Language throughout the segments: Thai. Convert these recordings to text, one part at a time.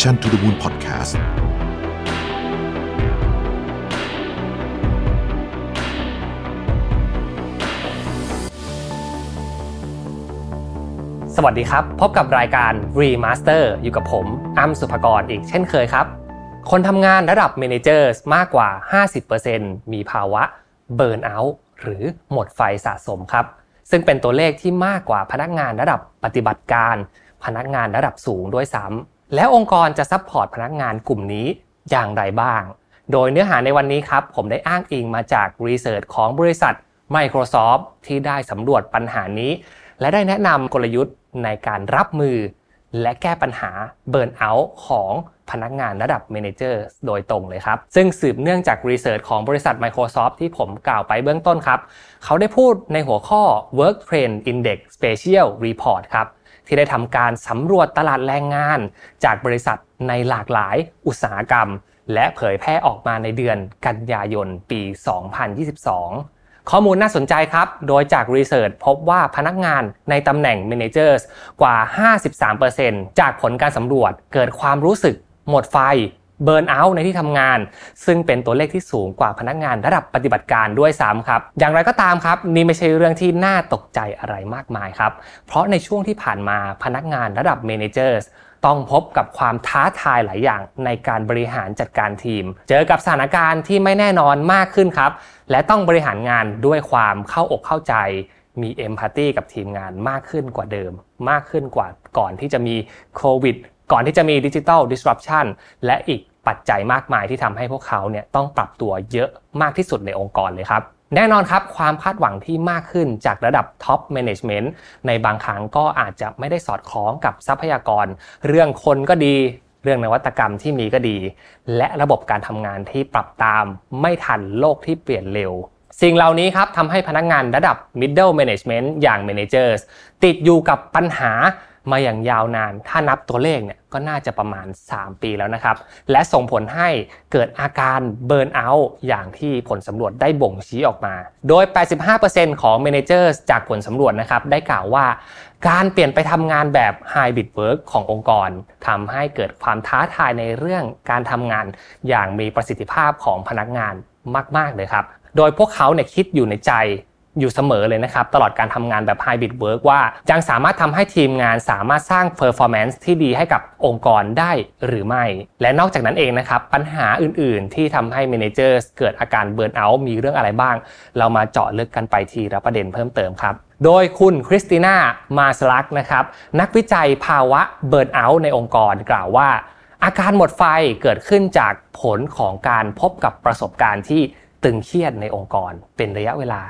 Mission to the Moon Podcast สวัสดีครับ พบกับรายการ Remaster อยู่กับผมอ้ำสุภกรอีกเช่นเคยครับ คนทำงานระดับ Manager มากกว่า 50%มีภาวะ Burn out หรือหมดไฟสะสมครับ ซึ่งเป็นตัวเลขที่มากกว่าพนักงานระดับปฏิบัติการ พนักงานระดับสูงด้วยซ้ำ แล้วองค์กรจะ support พนักงานกลุ่มนี้อย่างไรบ้าง โดยเนื้อหาในวันนี้ครับผมได้อ้างอิงมาจาก research ของบริษัท Microsoft ที่ได้สำรวจปัญหานี้ และได้แนะนำกลยุทธ์ในการรับมือ และแก้ปัญหา burnout ของพนักงานระดับ Manager โดยตรงเลยครับ ซึ่งสืบเนื่องจาก research ของบริษัท Microsoft ที่ผมกล่าวไปเบื้องต้นครับ เขาได้พูดในหัวข้อ Work Trend Index Special Report ครับ ที่ได้ทำการสำรวจตลาดแรงงาน จากบริษัทในหลากหลายอุตสาหกรรม และเผยแพร่ออกมาในเดือนกันยายนปี 2022 ข้อมูลน่าสนใจครับ โดยจากรีเสิร์ชพบว่าพนักงานในตำแหน่ง Managers กว่า 53%จากผลการสำรวจเกิดความรู้สึกหมดไฟ เบิร์นเอาท์ในที่ทำงาน ซึ่งเป็นตัวเลขที่สูงกว่าพนักงานระดับปฏิบัติการด้วยซ้ำครับ อย่างไรก็ตามครับ นี่ไม่ใช่เรื่องที่น่าตกใจอะไรมากมายครับ เพราะในช่วงที่ผ่านมาพนักงานระดับ Managers ต้องพบกับความท้าทายหลายอย่างในการบริหารจัดการทีม เจอกับสถานการณ์ที่ไม่แน่นอนมากขึ้นครับ และต้องบริหารงานด้วยความเข้าอกเข้าใจ มีเอมพัตตีกับทีมงานมากขึ้นกว่าเดิม มากขึ้นกว่าก่อนที่จะมีโควิด ก่อนที่จะมีดิจิทัล disruption และอีก ปัจจัยมากมายที่ทำให้พวกเขาเนี่ยต้องปรับตัวเยอะมากที่สุดในองค์กรเลยครับ แน่นอนครับความคาดหวังที่มากขึ้นจากระดับท็อปแมネจเมนต์ในบางครั้งก็อาจจะไม่ได้สอดคล้องกับทรัพยากร เรื่องคนก็ดี เรื่องนวัตกรรมที่มีก็ดี และระบบการทำงานที่ปรับตามไม่ทันโลกที่เปลี่ยนเร็วสิ่งเหล่านี้ครับทำให้พนักงานระดับ middle management อย่าง managers ติดอยู่กับปัญหา มาอย่างยาวนาน ถ้านับตัวเลขเนี่ยก็น่าจะประมาณ 3 ปีแล้วนะครับ และส่งผลให้เกิดอาการเบิร์นเอาท์อย่างที่ผลสำรวจได้บ่งชี้ออกมา โดย 85%ของ Managers จากผลสำรวจนะครับ ได้กล่าวว่าการเปลี่ยนไปทำงานแบบ Hybrid Work ขององค์กรทำให้เกิดความท้าทายในเรื่องการทำงานอย่างมีประสิทธิภาพของพนักงานมาก ๆ เลยครับ โดยพวกเขาเนี่ยคิดอยู่ในใจ อยู่เสมอเลยนะครับ ตลอดการทำงานแบบ Hybrid Work ว่ายังสามารถทำให้ทีมงานสามารถสร้าง Performance ที่ดีให้กับองค์กรได้หรือไม่ และนอกจากนั้นเองนะครับ ปัญหาอื่นๆ ที่ทำให้ Manager เกิดอาการ Burn out มีเรื่องอะไรบ้าง เรามาเจาะลึกกันไปทีละประเด็นเพิ่มเติมครับโดยคุณคริสติน่ามาสลักนะครับ นักวิจัยภาวะ Burn out ในองค์กรกล่าวว่า อาการหมดไฟเกิดขึ้นจากผลของการพบกับประสบการณ์ที่ตึงเครียดในองค์กร เป็นระยะเวลา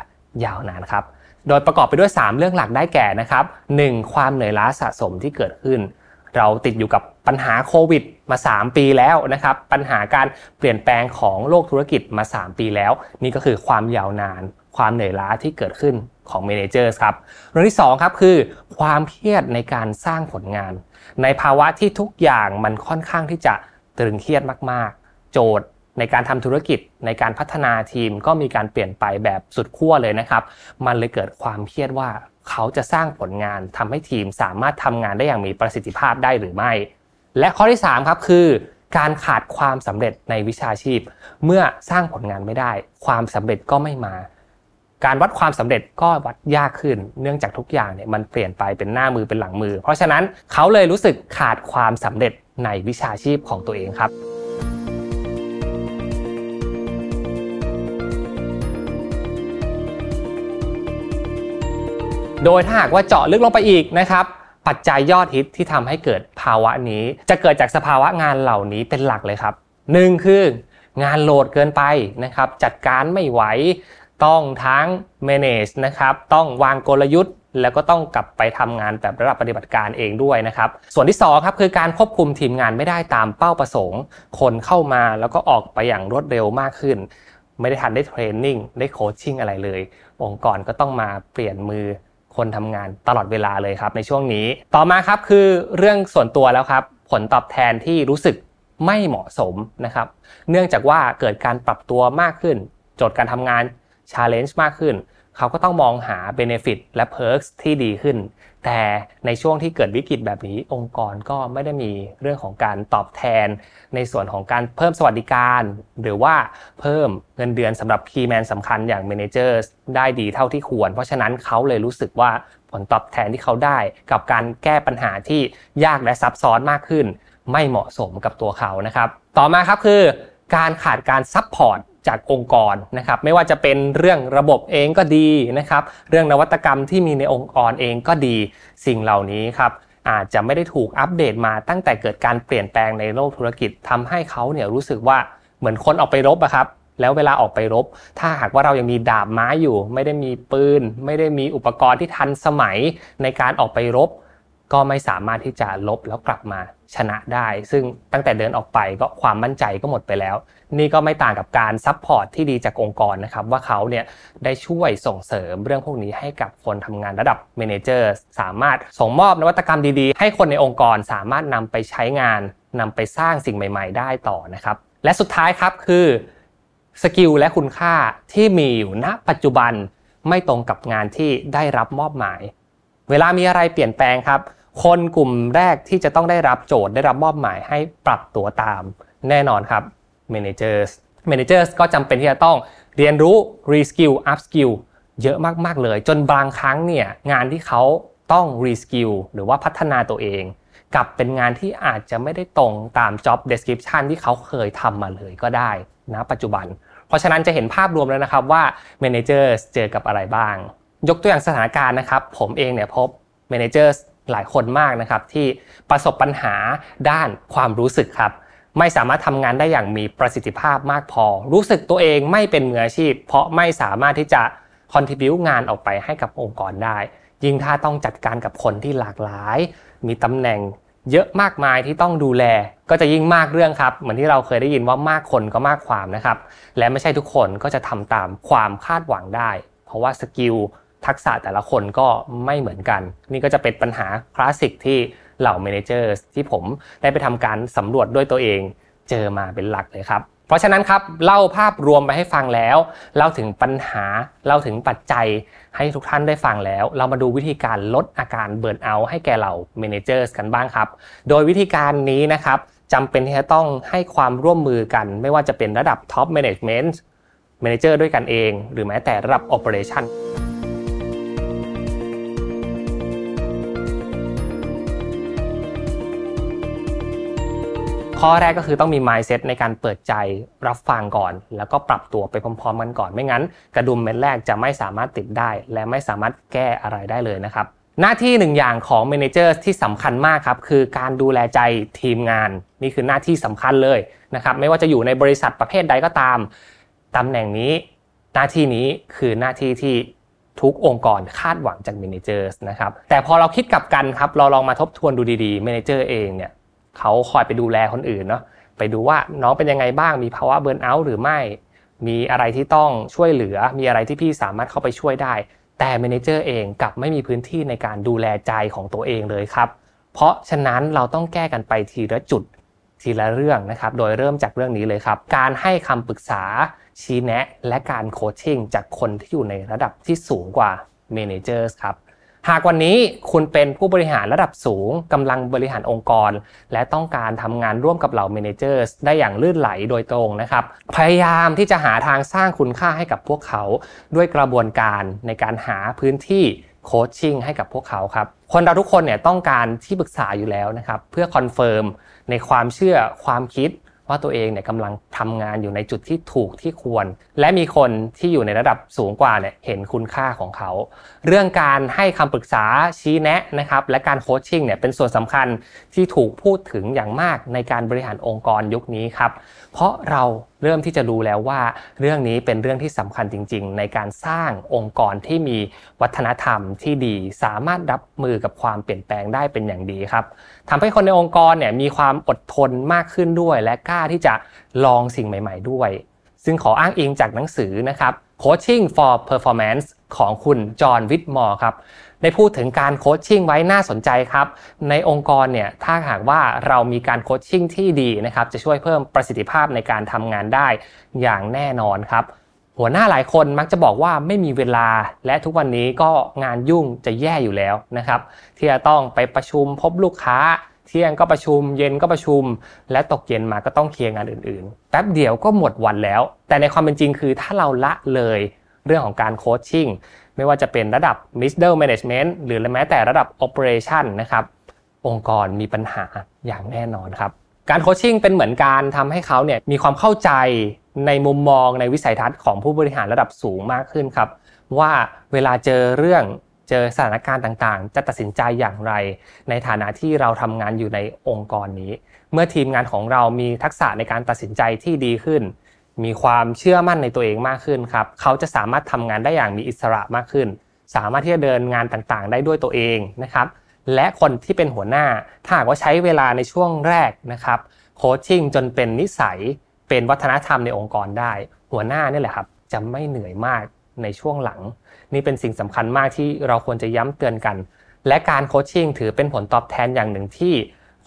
ยาวนานครับ โดยประกอบไปด้วย 3 เรื่องหลักได้แก่นะครับ 1. ความเหนื่อยล้าสะสมที่เกิดขึ้น เราติดอยู่กับปัญหาโควิดมา 3 ปีแล้วนะครับ ปัญหาการเปลี่ยนแปลงของโลกธุรกิจมา 3 ปีแล้ว นี่ก็คือความยาวนาน ความเหนื่อยล้าที่เกิดขึ้นของเมนเจอร์ครับเรื่องที่2ครับคือ ความเครียดในการสร้างผลงาน ในภาวะที่ทุกอย่างมันค่อนข้างที่จะตรึงเครียดมากๆ โจทย์ ในการทำธุรกิจในการพัฒนาทีมก็มีการเปลี่ยนไปแบบสุดขั้วเลยนะครับ มันเลยเกิดความเครียดว่าเขาจะสร้างผลงานทำให้ทีมสามารถทำงานได้อย่างมีประสิทธิภาพได้หรือไม่ และข้อที่3ครับคือ การขาดความสำเร็จในวิชาชีพ เมื่อสร้างผลงานไม่ได้ ความสำเร็จก็ไม่มา การวัดความสำเร็จก็วัดยากขึ้น เนื่องจากทุกอย่างเนี่ยมันเปลี่ยนไปเป็นหน้ามือเป็นหลังมือ เพราะฉะนั้นเขาเลยรู้สึกขาดความสำเร็จในวิชาชีพของตัวเองครับ โดยถ้าหากว่าเจาะลึกลงไปอีกนะครับปัจจัยยอดฮิตที่ทำให้เกิดภาวะนี้ จะเกิดจากสภาวะงานเหล่านี้เป็นหลักเลยครับหนึ่งคืองานโหลดเกินไปนะครับ จัดการไม่ไหวต้องทั้ง manage นะครับ ต้องวางกลยุทธ์ แล้วก็ต้องกลับไปทำงานแบบระดับปฏิบัติการเองด้วยนะครับ ส่วนที่2ครับคือการควบคุมทีมงานไม่ได้ตามเป้าประสงค์ คนเข้ามาแล้วก็ออกไปอย่างรวดเร็วมากขึ้น ไม่ได้ทันได้ training ได้ coaching อะไรเลย องค์กรก็ต้องมาเปลี่ยนมือ คนทำงานตลอดเวลาเลยครับในช่วงนี้ ต่อมาครับคือเรื่องส่วนตัวแล้วครับ ผลตอบแทนที่รู้สึกไม่เหมาะสมนะครับ เนื่องจากว่าเกิดการปรับตัวมากขึ้น โจทย์การทำงาน challenge มากขึ้น เขาก็ต้องมองหา benefit และ perk ที่ดีขึ้น แต่ในช่วงที่เกิดวิกฤตแบบนี้ องค์กรก็ไม่ได้มีเรื่องของการตอบแทน ในส่วนของการเพิ่มสวัสดิการ หรือว่าเพิ่มเงินเดือนสำหรับ key man สำคัญอย่าง Manager ได้ดีเท่าที่ควร เพราะฉะนั้นเขาเลยรู้สึกว่าผลตอบแทนที่เขาได้ กับการแก้ปัญหาที่ยากและซับซ้อนมากขึ้น ไม่เหมาะสมกับตัวเขานะครับ ต่อมาครับคือ การขาดการ support จากองค์กรนะครับไม่ว่าจะเป็นเรื่องระบบเองก็ดีนะครับเรื่องนวัตกรรมที่มีในองค์กรเองก็ดีสิ่งเหล่านี้ครับอาจจะไม่ได้ถูกอัปเดตมาตั้งแต่เกิดการเปลี่ยนแปลงในโลกธุรกิจทำให้เขาเนี่ยรู้สึกว่าเหมือนคนออกไปรบอะครับแล้วเวลาออกไปรบ ถ้าหากว่าเรายังมีดาบไม้อยู่ ไม่ได้มีปืน ไม่ได้มีอุปกรณ์ที่ทันสมัยในการออกไปรบ ก็ไม่สามารถที่จะรบแล้วกลับมาชนะได้ ซึ่งตั้งแต่เดินออกไปก็ความมั่นใจก็หมดไปแล้ว นี่ก็ไม่ต่างกับการ support ที่ดีจากองค์กรนะครับว่าเขาเนี่ยได้ช่วยส่งเสริมเรื่องพวกนี้ให้กับคนทำงานระดับ managerสามารถส่งมอบนวัตกรรมดีๆ ให้คนในองค์กรสามารถนำไปใช้งานนำไปสร้างสิ่งใหม่ ๆ ได้ต่อนะครับ และสุดท้ายครับคือสกิลและคุณค่าที่มีอยู่ณปัจจุบันไม่ตรงกับงานที่ได้รับมอบหมาย เวลามีอะไรเปลี่ยนแปลงครับ คนกลุ่มแรกที่จะต้องได้รับโจทย์ได้รับมอบหมายให้ปรับตัวตาม แน่นอนครับ managers managers ก็จำเป็นที่จะต้องเรียนรู้ reskill upskill เยอะมาก ๆ เลย จนบางครั้งเนี่ยงานที่เขาต้อง reskill หรือว่าพัฒนาตัวเองกลับเป็นงานที่อาจจะไม่ได้ตรงตาม job description ที่เขาเคยทำมาเลยก็ได้นะปัจจุบัน เพราะฉะนั้นจะเห็นภาพรวมแล้วนะครับว่า managers เจอกับอะไรบ้าง ยกตัวอย่างสถานการณ์นะครับ ผมเองเนี่ยพบ managers หลายคนมากนะครับที่ประสบปัญหาด้านความรู้สึกครับ ไม่สามารถทำงานได้อย่างมีประสิทธิภาพมากพอ รู้สึกตัวเองไม่เป็นมืออาชีพ เพราะไม่สามารถที่จะ contribu งานออกไปให้กับองค์กรได้ ยิ่งถ้าต้องจัดการกับคนที่หลากหลาย มีตำแหน่งเยอะมากมายที่ต้องดูแล ก็จะยิ่งมากเรื่องครับ เหมือนที่เราเคยได้ยินว่ามากคนก็มากความนะครับ และไม่ใช่ทุกคนก็จะทำตามความคาดหวังได้ เพราะว่าสกิลทักษะแต่ละคนก็ไม่เหมือนกัน นี่ก็จะเป็นปัญหาคลาสสิกที่ เหล่า manager ที่ผมได้ไปทำการสำรวจด้วยตัวเองเจอมาเป็นหลักเลยครับเพราะฉะนั้นครับเล่าภาพรวมไปให้ฟังแล้วเล่าถึงปัญหาเล่าถึงปัจจัยให้ทุกท่านได้ฟังแล้ว เรามาดูวิธีการลดอาการ burnout ให้แก่เหล่า manager กันบ้างครับ โดยวิธีการนี้นะครับจำเป็นที่จะต้องให้ความร่วมมือกัน ไม่ว่าจะเป็นระดับท็อปแมネจเมนต์เมนเจอร์ด้วยกันเอง หรือแม้แต่ระดับ operation ข้อแรกก็คือต้องมี mindset ในการเปิดใจรับฟังก่อน แล้วก็ปรับตัวไปพร้อมๆกันก่อน ไม่งั้น กระดุมเม็ดแรกจะไม่สามารถติดได้ และไม่สามารถแก้อะไรได้เลยนะครับ หน้าที่หนึ่งอย่างของ manager ที่สำคัญมากครับ คือการดูแลใจทีมงาน นี่คือหน้าที่สำคัญเลยนะครับ ไม่ว่าจะอยู่ในบริษัทประเภทใดก็ตามตำแหน่งนี้ หน้าที่นี้คือหน้าที่ที่ทุกองค์กรคาดหวังจาก managers นะครับแต่พอเราคิดกลับกันครับเราลองมาทบทวนดูดีๆ manager เองเนี่ย เขาคอยไปดูแลคนอื่นเนาะไปดูว่าน้องเป็นยังไงบ้างมีภาวะ burnout หรือไม่ มีอะไรที่ต้องช่วยเหลือ มีอะไรที่พี่สามารถเข้าไปช่วยได้ แต่ manager เองกลับไม่มีพื้นที่ในการดูแลใจของตัวเองเลยครับ เพราะฉะนั้นเราต้องแก้กันไปทีละจุดทีละเรื่องนะครับ โดยเริ่มจากเรื่องนี้เลยครับ การให้คำปรึกษาชี้แนะ และการ coaching จากคนที่อยู่ในระดับที่สูงกว่า manager ครับ หากวันนี้คุณเป็นผู้บริหารระดับสูงกำลังบริหารองค์กร และต้องการทำงานร่วมกับเหล่า manager ได้อย่างลื่นไหลโดยตรงนะครับ พยายามที่จะหาทางสร้างคุณค่าให้กับพวกเขาด้วยกระบวนการในการหาพื้นที่ coaching ให้กับพวกเขาครับ คนเราทุกคนเนี่ยต้องการที่ปรึกษาอยู่แล้วนะครับ เพื่อ confirm ในความเชื่อความคิด ว่าตัวเองเนี่ยกำลังทำงานอยู่ในจุดที่ถูกที่ควร และมีคนที่อยู่ในระดับสูงกว่าเนี่ยเห็นคุณค่าของเขา เรื่องการให้คำปรึกษาชี้แนะนะครับและการโคชชิ่งเนี่ยเป็นส่วนสำคัญที่ถูกพูดถึงอย่างมากในการบริหารองค์กรยุคนี้ครับเพราะเราเริ่มที่จะรู้แล้วว่าเรื่องนี้เป็นเรื่องที่สำคัญจริง ๆ ในการสร้างองค์กรที่มีวัฒนธรรมที่ดี สามารถรับมือกับความเปลี่ยนแปลงได้เป็นอย่างดีครับ ทำให้คนในองค์กรเนี่ยมีความอดทนมากขึ้นด้วย และกล้าที่จะลองสิ่งใหม่ ๆ ด้วย ซึ่งขออ้างอิงจากหนังสือนะครับ Coaching for Performance ของคุณจอห์นวิทมอร์ครับได้พูดถึงการโคชชิ่งไว้น่าสนใจครับ ในองค์กรเนี่ยถ้าหากว่าเรามีการโคชชิ่งที่ดีนะครับจะช่วยเพิ่มประสิทธิภาพในการทำงานได้อย่างแน่นอนครับ หัวหน้าหลายคนมักจะบอกว่าไม่มีเวลาและทุกวันนี้ก็งานยุ่งจะแย่อยู่แล้วนะครับ ที่จะต้องไปประชุมพบลูกค้า เที่ยงก็ประชุม เย็นก็ประชุม และตกเย็นมาก็ต้องเคลียร์งานอื่นๆ แป๊บเดียวก็หมดวันแล้ว แต่ในความเป็นจริงคือถ้าเราละเลยเรื่องของการโคชชิ่งไม่ว่าจะเป็นระดับ middle management หรือแม้แต่ระดับ operation นะครับองค์กรมีปัญหาอย่างแน่นอนครับการโคชชิ่งเป็นเหมือนการทำให้เขาเนี่ยมีความเข้าใจ ในมุมมองในวิสัยทัศน์ของผู้บริหารระดับสูงมากขึ้นครับ ว่าเวลาเจอเรื่องเจอสถานการณ์ต่างๆ จะตัดสินใจอย่างไร ในฐานะที่เราทำงานอยู่ในองค์กรนี้ เมื่อทีมงานของเรามีทักษะในการตัดสินใจที่ดีขึ้น มีความเชื่อมั่นในตัวเองมากขึ้นครับ เขาจะสามารถทำงานได้อย่างมีอิสระมากขึ้น สามารถที่จะเดินงานต่างๆ ได้ด้วยตัวเองนะครับ และคนที่เป็นหัวหน้าถ้าหากว่าใช้เวลาในช่วงแรกนะครับโคชชิ่งจนเป็นนิสัย เป็นวัฒนธรรมในองค์กรได้ หัวหน้านี่แหละครับจะไม่เหนื่อยมากในช่วงหลัง นี่เป็นสิ่งสำคัญมากที่เราควรจะย้ำเตือนกัน และการโคชชิ่งถือเป็นผลตอบแทนอย่างหนึ่งที่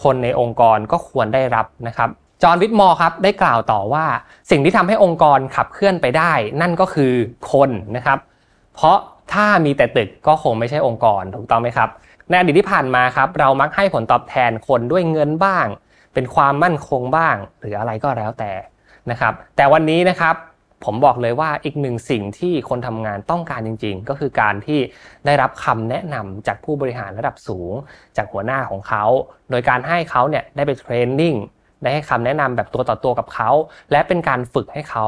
คนในองค์กรก็ควรได้รับนะครับจอห์นวิทมอร์ครับได้กล่าวต่อว่า สิ่งที่ทำให้องค์กรขับเคลื่อนไปได้ นั่นก็คือคนนะครับ เพราะถ้ามีแต่ตึกก็คงไม่ใช่องค์กรถูกต้องไหมครับในอดีตที่ผ่านมาครับ เรามักให้ผลตอบแทนคนด้วยเงินบ้าง เป็นความมั่นคงบ้าง หรืออะไรก็แล้วแต่ นะครับแต่วันนี้นะครับผมบอกเลยว่าอีกหนึ่งสิ่งที่คนทำงานต้องการจริง ๆ ก็คือการที่ได้รับคำแนะนำจากผู้บริหารระดับสูง จากหัวหน้าของเขา โดยการให้เขาเนี่ยได้ไปเทรนนิ่งได้ให้คำแนะนำแบบตัวต่อตัวกับเขา และเป็นการฝึกให้เขา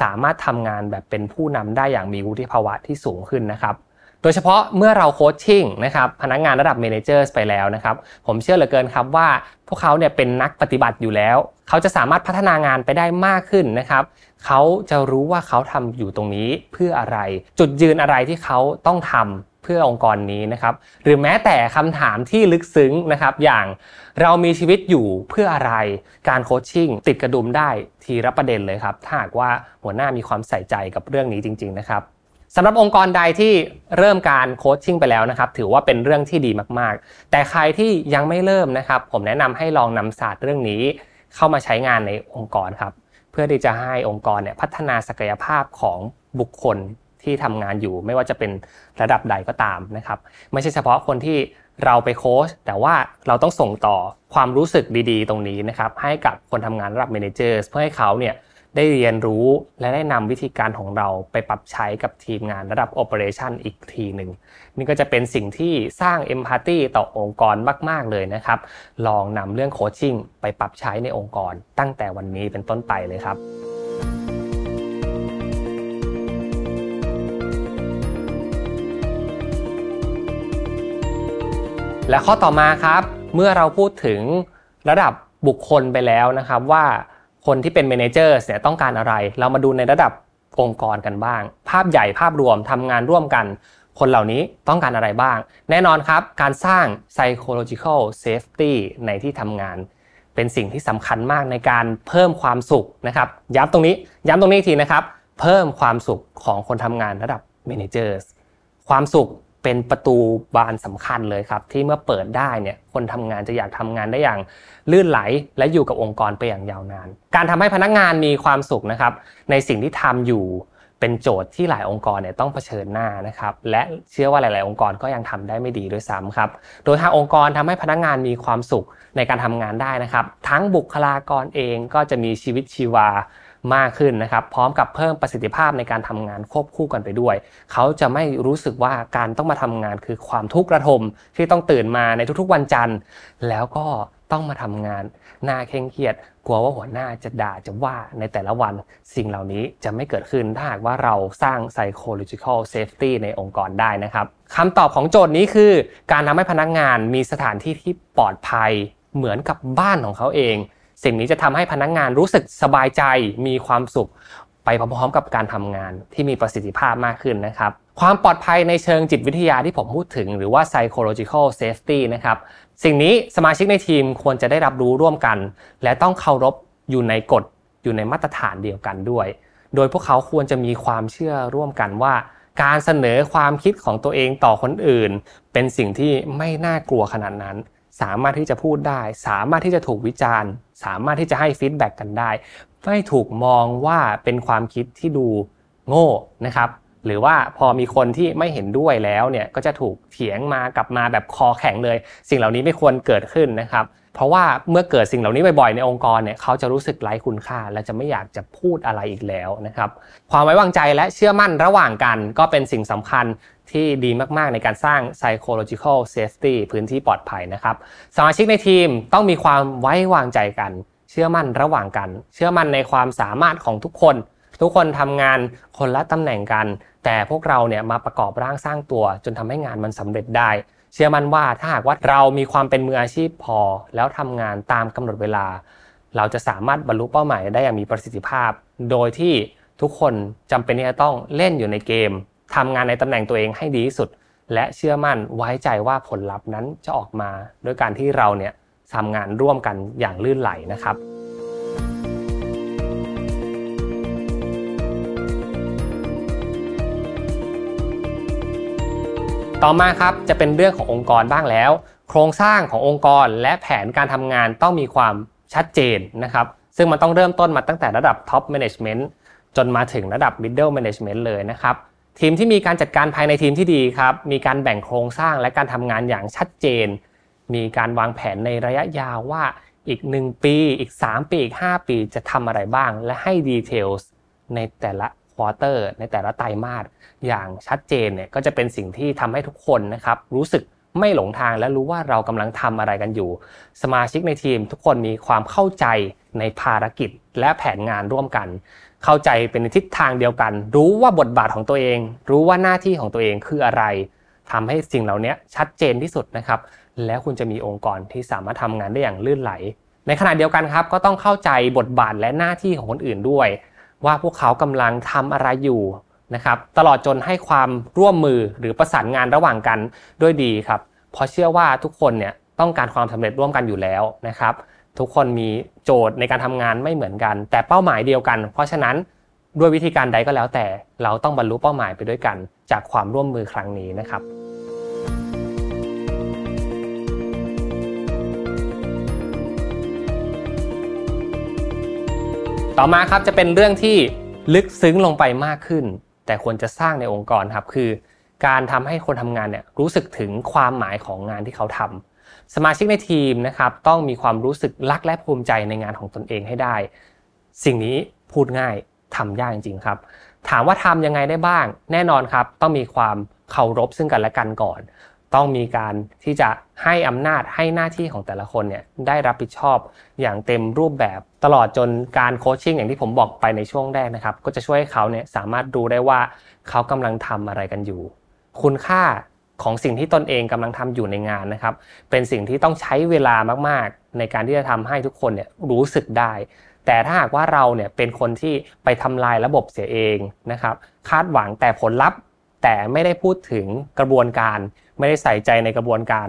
สามารถทำงานแบบเป็นผู้นำได้อย่างมีวุฒิภาวะที่สูงขึ้นนะครับ โดยเฉพาะเมื่อเราโคชชิ่งนะครับพนักงานระดับเมนเจอร์ไปแล้วนะครับผมเชื่อเหลือเกินครับว่าพวกเขาเนี่ยเป็นนักปฏิบัติอยู่แล้ว เขาจะสามารถพัฒนางานไปได้มากขึ้นนะครับ เขาจะรู้ว่าเขาทำอยู่ตรงนี้เพื่ออะไร จุดยืนอะไรที่เขาต้องทำเพื่อองค์กรนี้นะครับ หรือแม้แต่คำถามที่ลึกซึ้งนะครับ อย่างเรามีชีวิตอยู่เพื่ออะไร การโคชชิ่งติดกระดุมได้ทีละประเด็นเลยครับ ถ้าหากว่าหัวหน้ามีความใส่ใจกับเรื่องนี้จริง ๆ นะครับ สำหรับองค์กรใดที่เริ่มการโคชชิ่งไปแล้วนะครับ ถือว่าเป็นเรื่องที่ดีมากๆ แต่ใครที่ยังไม่เริ่มนะครับ ผมแนะนำให้ลองนำศาสตร์เรื่องนี้ เข้ามาใช้งานในองค์กรครับ เพื่อที่จะให้องค์กรเนี่ยพัฒนาศักยภาพของบุคคลที่ทำงานอยู่ ไม่ว่าจะเป็นระดับใดก็ตามนะครับ ไม่ใช่เฉพาะคนที่เราไปโค้ชแต่ว่าเราต้องส่งต่อความรู้สึกดีๆ ตรงนี้นะครับ ให้กับคนทำงานระดับเมนเจอร์เพื่อให้เขาเนี่ย ได้เรียนรู้และได้นำวิธีการของเราไปปรับใช้กับทีมงานระดับโอเปอเรชันอีกทีหนึ่งนี่ก็จะเป็นสิ่งที่สร้างเอมพัตตีต่อองค์กรมาก ๆ เลยนะครับ ลองนำเรื่องโคชชิ่งไปปรับใช้ในองค์กร ตั้งแต่วันนี้เป็นต้นไปเลยครับและข้อต่อมาครับ เมื่อเราพูดถึงระดับบุคคลไปแล้วนะครับว่า คนที่เป็นเมนเจอร์เนี่ยต้องการอะไร เรามาดูในระดับองค์กรกันบ้าง ภาพใหญ่ภาพรวมทำงานร่วมกัน คนเหล่านี้ต้องการอะไรบ้าง แน่นอนครับ การสร้าง psychological safety ในที่ทำงาน เป็นสิ่งที่สำคัญมากในการเพิ่มความสุขนะครับ ย้ำตรงนี้ ย้ำตรงนี้ทีนะครับ เพิ่มความสุขของคนทำงานระดับ managers ความสุข เป็นประตูบานสำคัญเลยครับ ที่เมื่อเปิดได้เนี่ยคนทำงานจะอยากทำงานได้อย่างลื่นไหลและอยู่กับองค์กรไปอย่างยาวนาน การทำให้พนักงานมีความสุขนะครับ ในสิ่งที่ทำอยู่เป็นโจทย์ที่หลายองค์กรเนี่ยต้องเผชิญหน้านะครับ และเชื่อว่าหลาย ๆ องค์กรก็ยังทำได้ไม่ดีด้วยซ้ำครับ โดยทางองค์กรทำให้พนักงานมีความสุขในการทำงานได้นะครับ ทั้งบุคลากรเองก็จะมีชีวิตชีวา มากขึ้นนะครับ พร้อมกับเพิ่มประสิทธิภาพในการทำงานควบคู่กันไปด้วย เขาจะไม่รู้สึกว่าการต้องมาทำงานคือความทุกข์ระทมที่ต้องตื่นมาในทุกๆวันจันทร์ แล้วก็ต้องมาทำงานหน้าเคร่งเครียด กลัวว่าหัวหน้าจะด่าจะว่าในแต่ละวันสิ่งเหล่านี้จะไม่เกิดขึ้นถ้าหากว่าเราสร้าง psychological safety ในองค์กรได้นะครับคำตอบของโจทย์นี้คือ การทำให้พนักงานมีสถานที่ที่ปลอดภัยเหมือนกับบ้านของเขาเอง สิ่งนี้จะทำให้พนักงงานรู้สึกสบายใจมีความสุข ไปพร้อมๆกับการทำงานที่มีประสิทธิภาพมากขึ้นนะครับความปลอดภัยในเชิงจิตวิทยาที่ผมพูดถึง หรือว่า psychological safety นะครับสิ่งนี้สมาชิกในทีมควรจะได้รับรู้ร่วมกัน และต้องเคารพอยู่ในกฎอยู่ในมาตรฐานเดียวกันด้วย โดยพวกเขาควรจะมีความเชื่อร่วมกันว่า การเสนอความคิดของตัวเองต่อคนอื่น เป็นสิ่งที่ไม่น่ากลัวขนาดนั้น สามารถที่จะพูดได้ สามารถที่จะถูกวิจารณ์ สามารถที่จะให้ฟีดแบ็กกันได้ ไม่ถูกมองว่าเป็นความคิดที่ดูโง่นะครับหรือว่าพอมีคนที่ไม่เห็นด้วยแล้วเนี่ยก็จะถูกเถียงมากลับมาแบบคอแข็งเลย สิ่งเหล่านี้ไม่ควรเกิดขึ้นนะครับ เพราะว่าเมื่อเกิดสิ่งเหล่านี้บ่อยๆในองค์กรเนี่ยเขาจะรู้สึกไร้คุณค่า และจะไม่อยากจะพูดอะไรอีกแล้วนะครับความไว้วางใจและเชื่อมั่นระหว่างกัน ก็เป็นสิ่งสำคัญที่ดีมากๆในการสร้าง psychological safety พื้นที่ปลอดภัยนะครับสมาชิกในทีมต้องมีความไว้วางใจกัน เชื่อมั่นระหว่างกัน เชื่อมั่นในความสามารถของทุกคน ทุกคนทำงานคนละตำแหน่งกัน แต่พวกเราเนี่ยมาประกอบร่างสร้างตัว จนทำให้งานมันสำเร็จได้ เชื่อมั่นว่าถ้าหากว่าเรามีความเป็นมืออาชีพพอ แล้วทำงานตามกำหนดเวลา เราจะสามารถบรรลุเป้าหมายได้อย่างมีประสิทธิภาพ โดยที่ทุกคนจำเป็นที่จะต้องเล่นอยู่ในเกมทำงานในตำแหน่งตัวเองให้ดีที่สุด และเชื่อมั่นไว้ใจว่าผลลัพธ์นั้นจะออกมาด้วยการที่เราเนี่ยทำงานร่วมกันอย่างลื่นไหลนะครับ ต่อมาครับจะเป็นเรื่องขององค์กรบ้างแล้ว โครงสร้างขององค์กรและแผนการทำงานต้องมีความชัดเจนนะครับ ซึ่งมันต้องเริ่มต้นมาตั้งแต่ระดับ Top Management จนมาถึงระดับ Middle Management เลยนะครับทีมที่มีการจัดการภายในทีมที่ดีครับ มีการแบ่งโครงสร้างและการทำงานอย่างชัดเจน มีการวางแผนในระยะยาวว่าอีก 1 ปี อีก 3 ปี อีก 5 ปีจะทำอะไรบ้าง และให้ details ในแต่ละ quarter ในแต่ละไตรมาสอย่างชัดเจนเนี่ยก็จะเป็นสิ่งที่ทำให้ทุกคนนะครับรู้สึกไม่หลงทางและรู้ว่าเรากำลังทำอะไรกันอยู่ สมาชิกในทีมทุกคนมีความเข้าใจในภารกิจและแผนงานร่วมกัน เข้าใจเป็นทิศทางเดียวกัน รู้ว่าบทบาทของตัวเอง รู้ว่าหน้าที่ของตัวเองคืออะไรทำให้สิ่งเหล่านี้ชัดเจนที่สุดนะครับ แล้วคุณจะมีองค์กรที่สามารถทำงานได้อย่างลื่นไหล ในขณะเดียวกันครับ ก็ต้องเข้าใจบทบาทและหน้าที่ของคนอื่นด้วย ว่าพวกเขากำลังทำอะไรอยู่นะครับตลอดจนให้ความร่วมมือหรือประสานงานระหว่างกันด้วยดีครับเพราะเชื่อว่าทุกคนเนี่ยต้องการความสำเร็จร่วมกันอยู่แล้วนะครับ ทุกคนมีโจทย์ในการทำงานไม่เหมือนกัน แต่เป้าหมายเดียวกัน เพราะฉะนั้นด้วยวิธีการใดก็แล้วแต่เราต้องบรรลุเป้าหมายไปด้วยกัน จากความร่วมมือครั้งนี้นะครับ ต่อมาครับจะเป็นเรื่องที่ลึกซึ้งลงไปมากขึ้น แต่ควรจะสร้างในองค์กรครับคือ การทำให้คนทำงานเนี่ยรู้สึกถึงความหมายของงานที่เขาทำสมาชิกในทีมนะครับต้องมีความรู้สึกรักและภูมิใจในงานของตนเองให้ได้ สิ่งนี้พูดง่ายทำยากจริงๆครับ ถามว่าทำยังไงได้บ้าง แน่นอนครับต้องมีความเคารพซึ่งกันและกันก่อน ต้องมีการที่จะให้อำนาจให้หน้าที่ของแต่ละคนเนี่ยได้รับผิดชอบอย่างเต็มรูปแบบตลอดจนการโคชชิ่งอย่างที่ผมบอกไปในช่วงแรกนะครับ ก็จะช่วยให้เขาเนี่ยสามารถดูได้ว่าเขากำลังทำอะไรกันอยู่ คุณค่าของสิ่งที่ตนเองกำลังทำอยู่ในงานนะครับ เป็นสิ่งที่ต้องใช้เวลามากๆ ในการที่จะทำให้ทุกคนเนี่ยรู้สึกได้ แต่ถ้าหากว่าเราเนี่ยเป็นคนที่ไปทำลายระบบเสียเองนะครับ คาดหวังแต่ผลลัพธ์แต่ไม่ได้พูดถึงกระบวนการ ไม่ได้ใส่ใจในกระบวนการ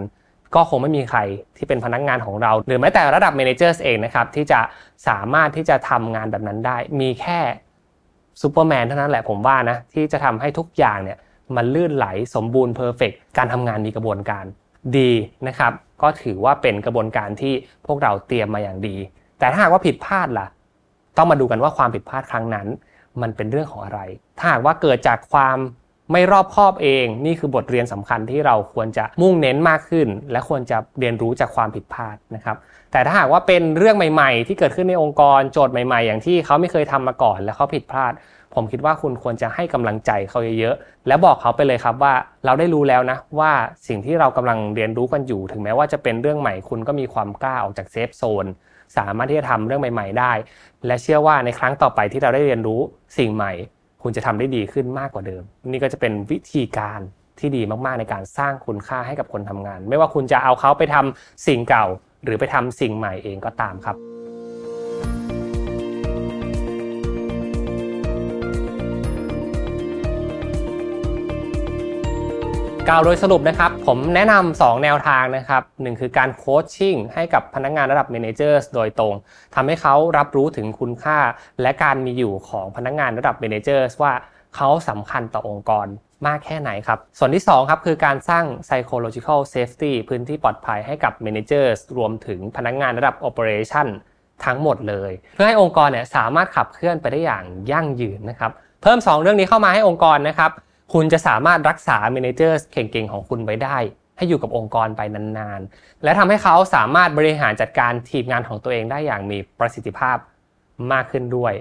ก็คงไม่มีใครที่เป็นพนักงานของเรา หรือแม้แต่ระดับ manager เองนะครับที่จะสามารถที่จะทำงานแบบนั้นได้ มีแค่ซูเปอร์แมนเท่านั้นแหละผมว่านะที่จะทำให้ทุกอย่างเนี่ยมันลื่นไหลสมบูรณ์ perfect การทำงานมีกระบวนการดีนะครับ ก็ถือว่าเป็นกระบวนการที่พวกเราเตรียมมาอย่างดี แต่ถ้าหากว่าผิดพลาดล่ะ ต้องมาดูกันว่าความผิดพลาดครั้งนั้น มันเป็นเรื่องของอะไร ถ้าหากว่าเกิดจากความ ไม่รอบคอบเอง นี่คือบทเรียนสำคัญที่เราควรจะมุ่งเน้นมากขึ้น และควรจะเรียนรู้จากความผิดพลาดนะครับ แต่ถ้าหากว่าเป็นเรื่องใหม่ ๆ ที่เกิดขึ้นในองค์กรโจทย์ใหม่ ๆ อย่างที่เขาไม่เคยทำมาก่อน และเขาผิดพลาด ผมคิดว่าคุณควรจะให้กำลังใจเขาเยอะๆและบอกเขาไปเลยครับว่าเราได้รู้แล้วนะว่าสิ่งที่เรากำลังเรียนรู้กันอยู่ ถึงแม้ว่าจะเป็นเรื่องใหม่คุณก็มีความกล้าออกจากเซฟโซนสามารถที่จะทำเรื่องใหม่ ๆ ได้ และเชื่อว่าในครั้งต่อไปที่เราได้เรียนรู้สิ่งใหม่ คุณจะทำได้ดีขึ้นมากกว่าเดิม นี่ก็จะเป็นวิธีการที่ดีมากๆในการสร้างคุณค่าให้กับคนทำงาน ไม่ว่าคุณจะเอาเขาไปทำสิ่งเก่า หรือไปทำสิ่งใหม่เองก็ตามครับ กล่าวโดยสรุปนะครับ ผมแนะนำ2แนวทางนะครับหนึ่งคือการโคชชิ่งให้กับพนักงานระดับเมนเจอร์โดยตรงทำให้เขารับรู้ถึงคุณค่า และการมีอยู่ของพนักงานระดับ manager ว่าเขาสำคัญต่อองค์กรมากแค่ไหนครับ ส่วนที่ 2 ครับ คือการสร้าง psychological safety พื้นที่ปลอดภัยให้กับ managers รวมถึงพนักงานระดับ operation ทั้งหมดเลย เพื่อให้องค์กรเนี่ยสามารถขับเคลื่อนไปได้อย่างยั่งยืนนะครับ เพิ่ม 2 เรื่องนี้เข้ามาให้องค์กรนะครับ คุณจะสามารถรักษา manager เก่งๆของคุณไว้ได้ ให้อยู่กับองค์กรไปนานๆ และทำให้เขาสามารถบริหารจัดการทีมงานของตัวเองได้อย่างมีประสิทธิภาพมากขึ้นด้วย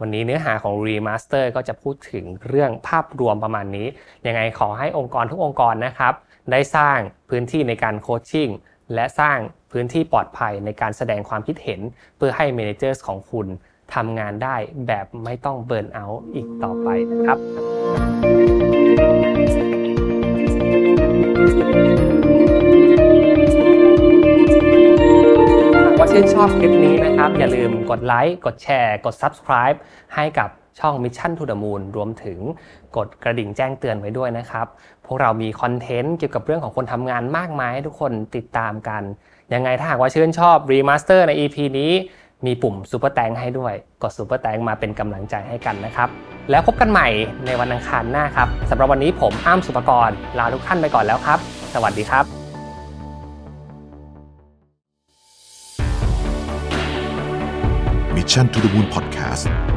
วันนี้เนื้อหาของ Remaster ก็จะพูดถึงเรื่องภาพรวมประมาณนี้ ยังไงขอให้องค์กรทุกองค์กรนะครับ ได้สร้างพื้นที่ในการโคชชิ่งและสร้างพื้นที่ปลอดภัยในการแสดงความคิดเห็น เพื่อให้เมนเจอร์ของคุณทำงานได้แบบไม่ต้องเบิร์นเอาท์อีกต่อไปนะครับ ว่าชื่นชอบคลิปนี้นะครับ อย่าลืมกดไลค์ กดแชร์ กด Subscribe ให้กับช่อง Mission to the Moon รวมถึงกดกระดิ่งแจ้งเตือนไว้ด้วยนะครับ พวกเรามีคอนเทนต์เกี่ยวกับเรื่องของคนทำงานมากมายให้ทุกคนติดตามกัน ยังไงถ้าหากว่าชื่นชอบ Remaster ใน EP นี้ มีปุ่ม Super Thanks ให้ด้วย กด Super Thanks มาเป็นกำลังใจให้กันนะครับ แล้วพบกันใหม่ในวันอังคารหน้าครับสำหรับวันนี้ผมอ้ำสุปกรณ์ลาทุกท่านไปก่อนแล้วครับ สวัสดีครับ Mission to the Moon Podcast